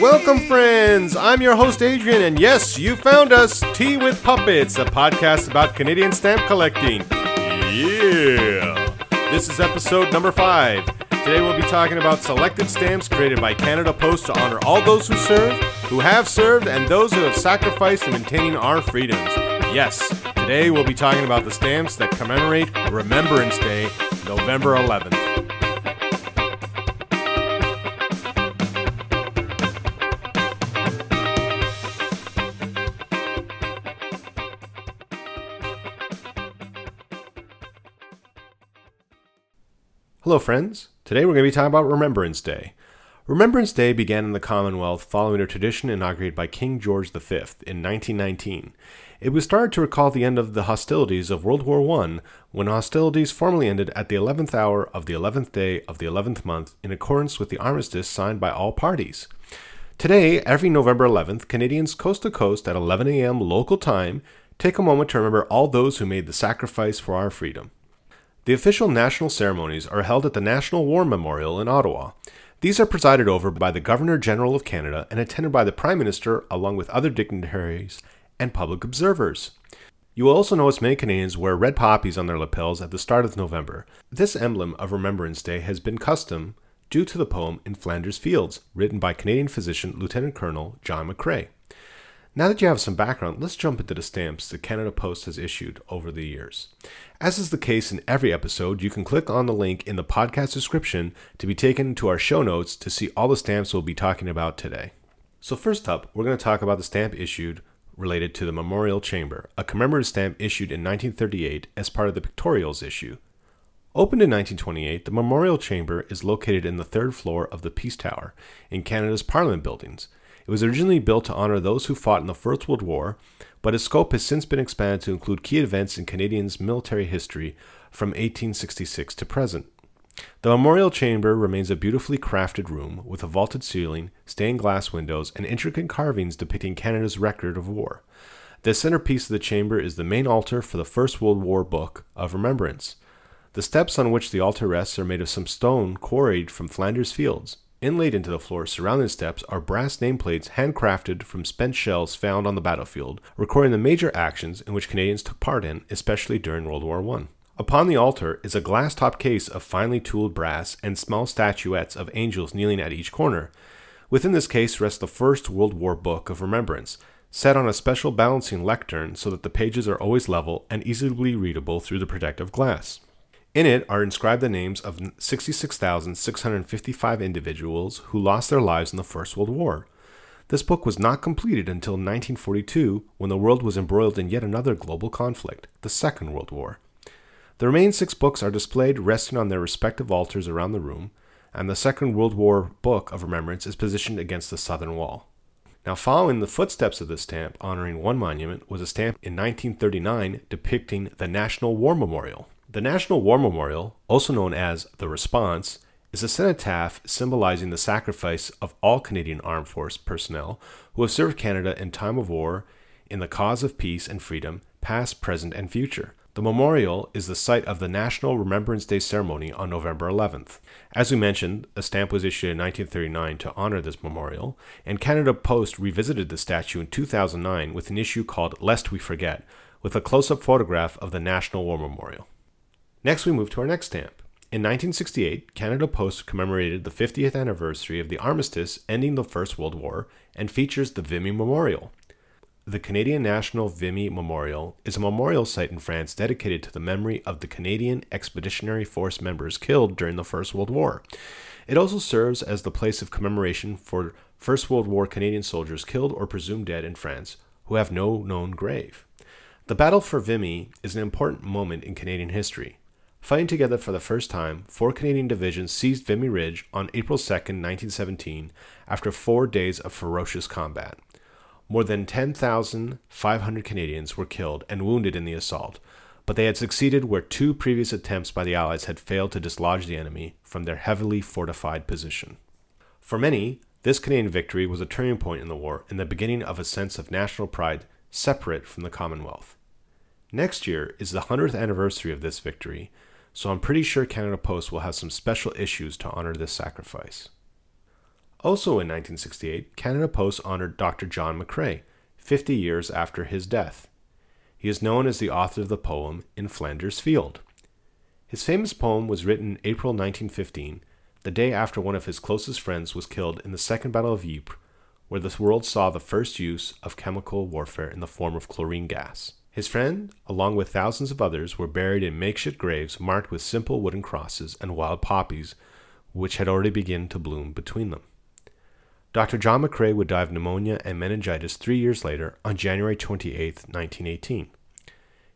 Welcome, friends! I'm your host, Adrian, and yes, you found us Tea with Puppets, a podcast about Canadian stamp collecting. Yeah! This is episode number five. Today we'll be talking about selected stamps created by Canada Post to honor all those who serve, who have served, and those who have sacrificed in maintaining our freedoms. Yes, today we'll be talking about the stamps that commemorate Remembrance Day, November 11th. Hello, friends. Today we're going to be talking about Remembrance Day. Remembrance Day began in the Commonwealth following a tradition inaugurated by King George V in 1919. It was started to recall the end of the hostilities of World War I, when hostilities formally ended at the 11th hour of the 11th day of the 11th month in accordance with the armistice signed by all parties. Today, every November 11th, Canadians coast to coast at 11 a.m. local time take a moment to remember all those who made the sacrifice for our freedom. The official national ceremonies are held at the National War Memorial in Ottawa. These are presided over by the Governor General of Canada and attended by the Prime Minister along with other dignitaries and public observers. You will also notice many Canadians wear red poppies on their lapels at the start of November. This emblem of Remembrance Day has been custom due to the poem In Flanders Fields, written by Canadian physician Lieutenant Colonel John McCrae. Now that you have some background, let's jump into the stamps the Canada Post has issued over the years. As is the case in every episode, you can click on the link in the podcast description to be taken to our show notes to see all the stamps we'll be talking about today. So, first up, we're going to talk about the stamp issued related to the Memorial Chamber, a commemorative stamp issued in 1938 as part of the Pictorials issue. Opened in 1928, the Memorial Chamber is located in the third floor of the Peace Tower in Canada's Parliament buildings. It was originally built to honor those who fought in the First World War, but its scope has since been expanded to include key events in Canadians' military history from 1866 to present. The memorial chamber remains a beautifully crafted room with a vaulted ceiling, stained glass windows, and intricate carvings depicting Canada's record of war. The centerpiece of the chamber is the main altar for the First World War Book of Remembrance. The steps on which the altar rests are made of some stone quarried from Flanders fields. Inlaid into the floor surrounding the steps are brass nameplates handcrafted from spent shells found on the battlefield, recording the major actions in which Canadians took part in, especially during World War I. Upon the altar is a glass top case of finely tooled brass and small statuettes of angels kneeling at each corner. Within this case rests the First World War Book of Remembrance, set on a special balancing lectern so that the pages are always level and easily readable through the protective glass. In it are inscribed the names of 66,655 individuals who lost their lives in the First World War. This book was not completed until 1942 when the world was embroiled in yet another global conflict, the Second World War. The remaining six books are displayed resting on their respective altars around the room, and the Second World War Book of Remembrance is positioned against the southern wall. Now, following the footsteps of this stamp honoring one monument was a stamp in 1939 depicting the National War Memorial. The National War Memorial, also known as the Response, is a cenotaph symbolizing the sacrifice of all Canadian Armed Force personnel who have served Canada in time of war in the cause of peace and freedom, past, present, and future. The memorial is the site of the National Remembrance Day ceremony on November 11th. As we mentioned, a stamp was issued in 1939 to honor this memorial, and Canada Post revisited the statue in 2009 with an issue called Lest We Forget, with a close up photograph of the National War Memorial. Next, we move to our next stamp. In 1968, Canada Post commemorated the 50th anniversary of the armistice ending the First World War and features the Vimy Memorial. The Canadian National Vimy Memorial is a memorial site in France dedicated to the memory of the Canadian Expeditionary Force members killed during the First World War. It also serves as the place of commemoration for First World War Canadian soldiers killed or presumed dead in France who have no known grave. The Battle for Vimy is an important moment in Canadian history. Fighting together for the first time, four Canadian divisions seized Vimy Ridge on April 2, 1917, after four days of ferocious combat. More than 10,500 Canadians were killed and wounded in the assault, but they had succeeded where two previous attempts by the Allies had failed to dislodge the enemy from their heavily fortified position. For many, this Canadian victory was a turning point in the war and the beginning of a sense of national pride separate from the Commonwealth. Next year is the 100th anniversary of this victory, so I'm pretty sure Canada Post will have some special issues to honor this sacrifice. Also in 1968, Canada Post honored Dr. John McCrae, 50 years after his death. He is known as the author of the poem In Flanders Field. His famous poem was written April 1915, the day after one of his closest friends was killed in the Second Battle of Ypres, where the world saw the first use of chemical warfare in the form of chlorine gas. His friend, along with thousands of others, were buried in makeshift graves marked with simple wooden crosses and wild poppies, which had already begun to bloom between them. Dr. John McCrae would die of pneumonia and meningitis three years later on January 28, 1918.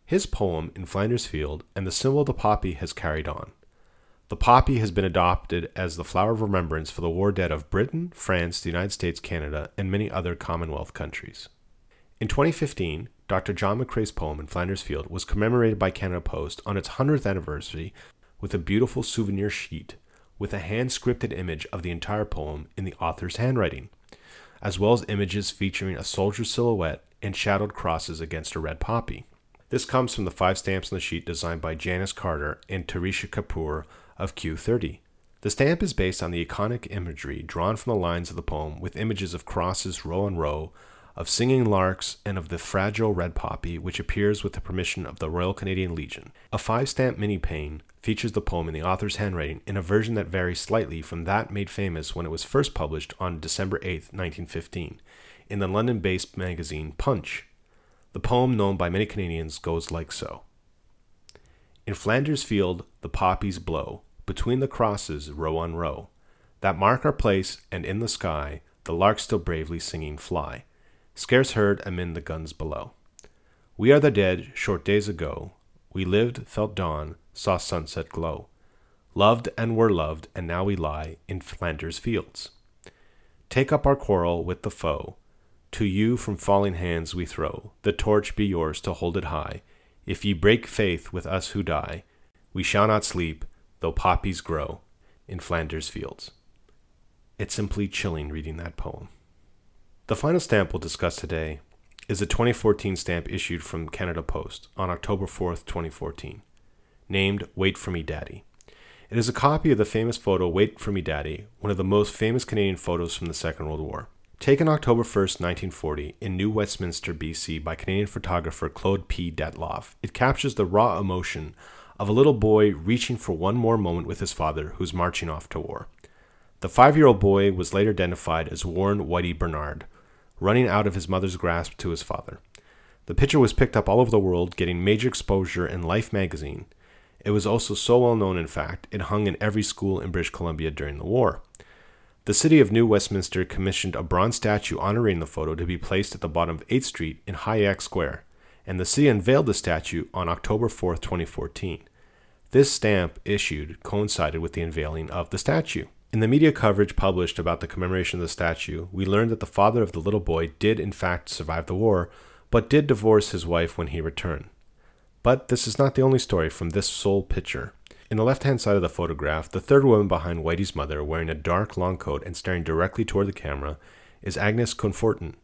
His poem, In Flanders Field, and the symbol of the poppy has carried on. The poppy has been adopted as the flower of remembrance for the war dead of Britain, France, the United States, Canada, and many other Commonwealth countries. In 2015, Dr. John McCrae's poem in Flanders Field was commemorated by Canada Post on its 100th anniversary with a beautiful souvenir sheet with a hand scripted image of the entire poem in the author's handwriting, as well as images featuring a soldier's silhouette and shadowed crosses against a red poppy. This comes from the five stamps on the sheet designed by Janice Carter and Tarisha Kapoor of Q30. The stamp is based on the iconic imagery drawn from the lines of the poem with images of crosses row on row, of singing larks, and of the fragile red poppy, which appears with the permission of the Royal Canadian Legion. A five stamp mini pane features the poem in the author's handwriting in a version that varies slightly from that made famous when it was first published on December 8, 1915, in the London based magazine Punch. The poem, known by many Canadians, goes like so In Flanders Field, the poppies blow, between the crosses, row on row, that mark our place, and in the sky, the larks still bravely singing fly scarce heard amid the guns below. We are the dead, short days ago. We lived, felt dawn, saw sunset glow. Loved and were loved, and now we lie in Flanders fields. Take up our quarrel with the foe. To you from falling hands we throw. The torch be yours to hold it high. If ye break faith with us who die, we shall not sleep, though poppies grow in Flanders fields. It's simply chilling reading that poem. The final stamp we'll discuss today is a 2014 stamp issued from Canada Post on October 4th, 2014, named Wait for Me Daddy. It is a copy of the famous photo Wait for Me Daddy, one of the most famous Canadian photos from the Second World War. Taken October 1st, 1940, in New Westminster, BC, by Canadian photographer Claude P. Dettloff, it captures the raw emotion of a little boy reaching for one more moment with his father, who's marching off to war. The five year old boy was later identified as Warren Whitey Bernard, running out of his mother's grasp to his father. The picture was picked up all over the world, getting major exposure in Life magazine. It was also so well known, in fact, it hung in every school in British Columbia during the war. The city of New Westminster commissioned a bronze statue honoring the photo to be placed at the bottom of 8th Street in Hyack Square, and the city unveiled the statue on October 4, 2014. This stamp issued coincided with the unveiling of the statue. In the media coverage published about the commemoration of the statue, we learned that the father of the little boy did in fact survive the war, but did divorce his wife when he returned. But this is not the only story from this sole picture. In the left hand side of the photograph, the third woman behind Whitey's mother, wearing a dark long coat and staring directly toward the camera, is Agnes Confortin,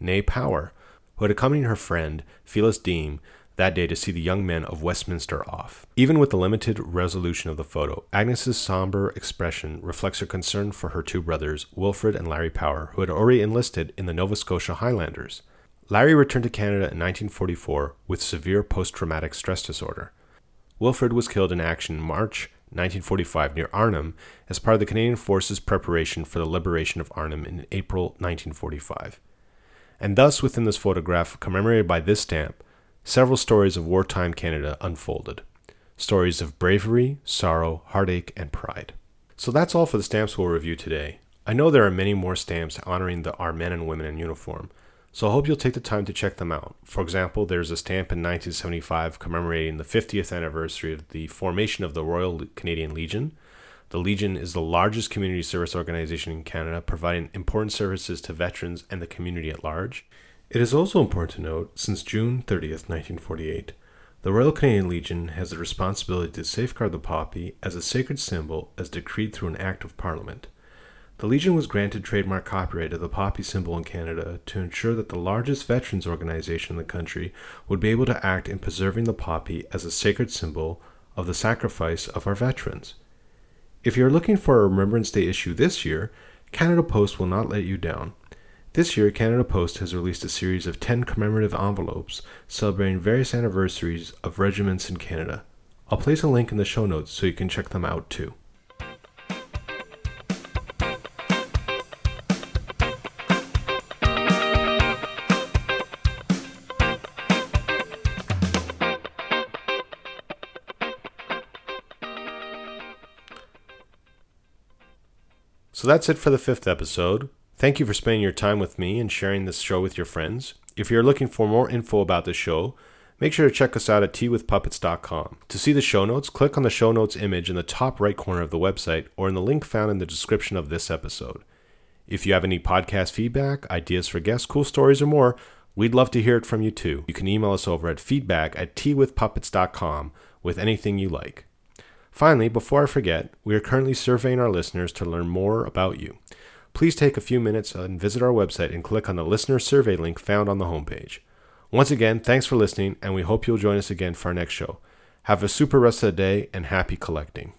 née Power, who had accompanied her friend, Phyllis Deem, that day to see the young men of Westminster off. Even with the limited resolution of the photo, Agnes's somber expression reflects her concern for her two brothers, Wilfred and Larry Power, who had already enlisted in the Nova Scotia Highlanders. Larry returned to Canada in 1944 with severe post traumatic stress disorder. Wilfred was killed in action in March 1945 near Arnhem as part of the Canadian Forces' preparation for the liberation of Arnhem in April 1945. And thus, within this photograph, commemorated by this stamp, several stories of wartime Canada unfolded. Stories of bravery, sorrow, heartache, and pride. So that's all for the stamps we'll review today. I know there are many more stamps honoring the, our men and women in uniform, so I hope you'll take the time to check them out. For example, there's a stamp in 1975 commemorating the 50th anniversary of the formation of the Royal Canadian Legion. The Legion is the largest community service organization in Canada, providing important services to veterans and the community at large. It is also important to note, since June 30th, 1948, the Royal Canadian Legion has the responsibility to safeguard the poppy as a sacred symbol as decreed through an Act of Parliament. The Legion was granted trademark copyright of the poppy symbol in Canada to ensure that the largest veterans organization in the country would be able to act in preserving the poppy as a sacred symbol of the sacrifice of our veterans. If you're looking for a Remembrance Day issue this year, Canada Post will not let you down. This year, Canada Post has released a series of 10 commemorative envelopes celebrating various anniversaries of regiments in Canada. I'll place a link in the show notes so you can check them out too. So that's it for the fifth episode. Thank you for spending your time with me and sharing this show with your friends. If you're looking for more info about the show, make sure to check us out at teawithpuppets.com. To see the show notes, click on the show notes image in the top right corner of the website or in the link found in the description of this episode. If you have any podcast feedback, ideas for guests, cool stories, or more, we'd love to hear it from you too. You can email us over at feedback at teawithpuppets.com with anything you like. Finally, before I forget, we are currently surveying our listeners to learn more about you. Please take a few minutes and visit our website and click on the listener survey link found on the homepage. Once again, thanks for listening, and we hope you'll join us again for our next show. Have a super rest of the day and happy collecting.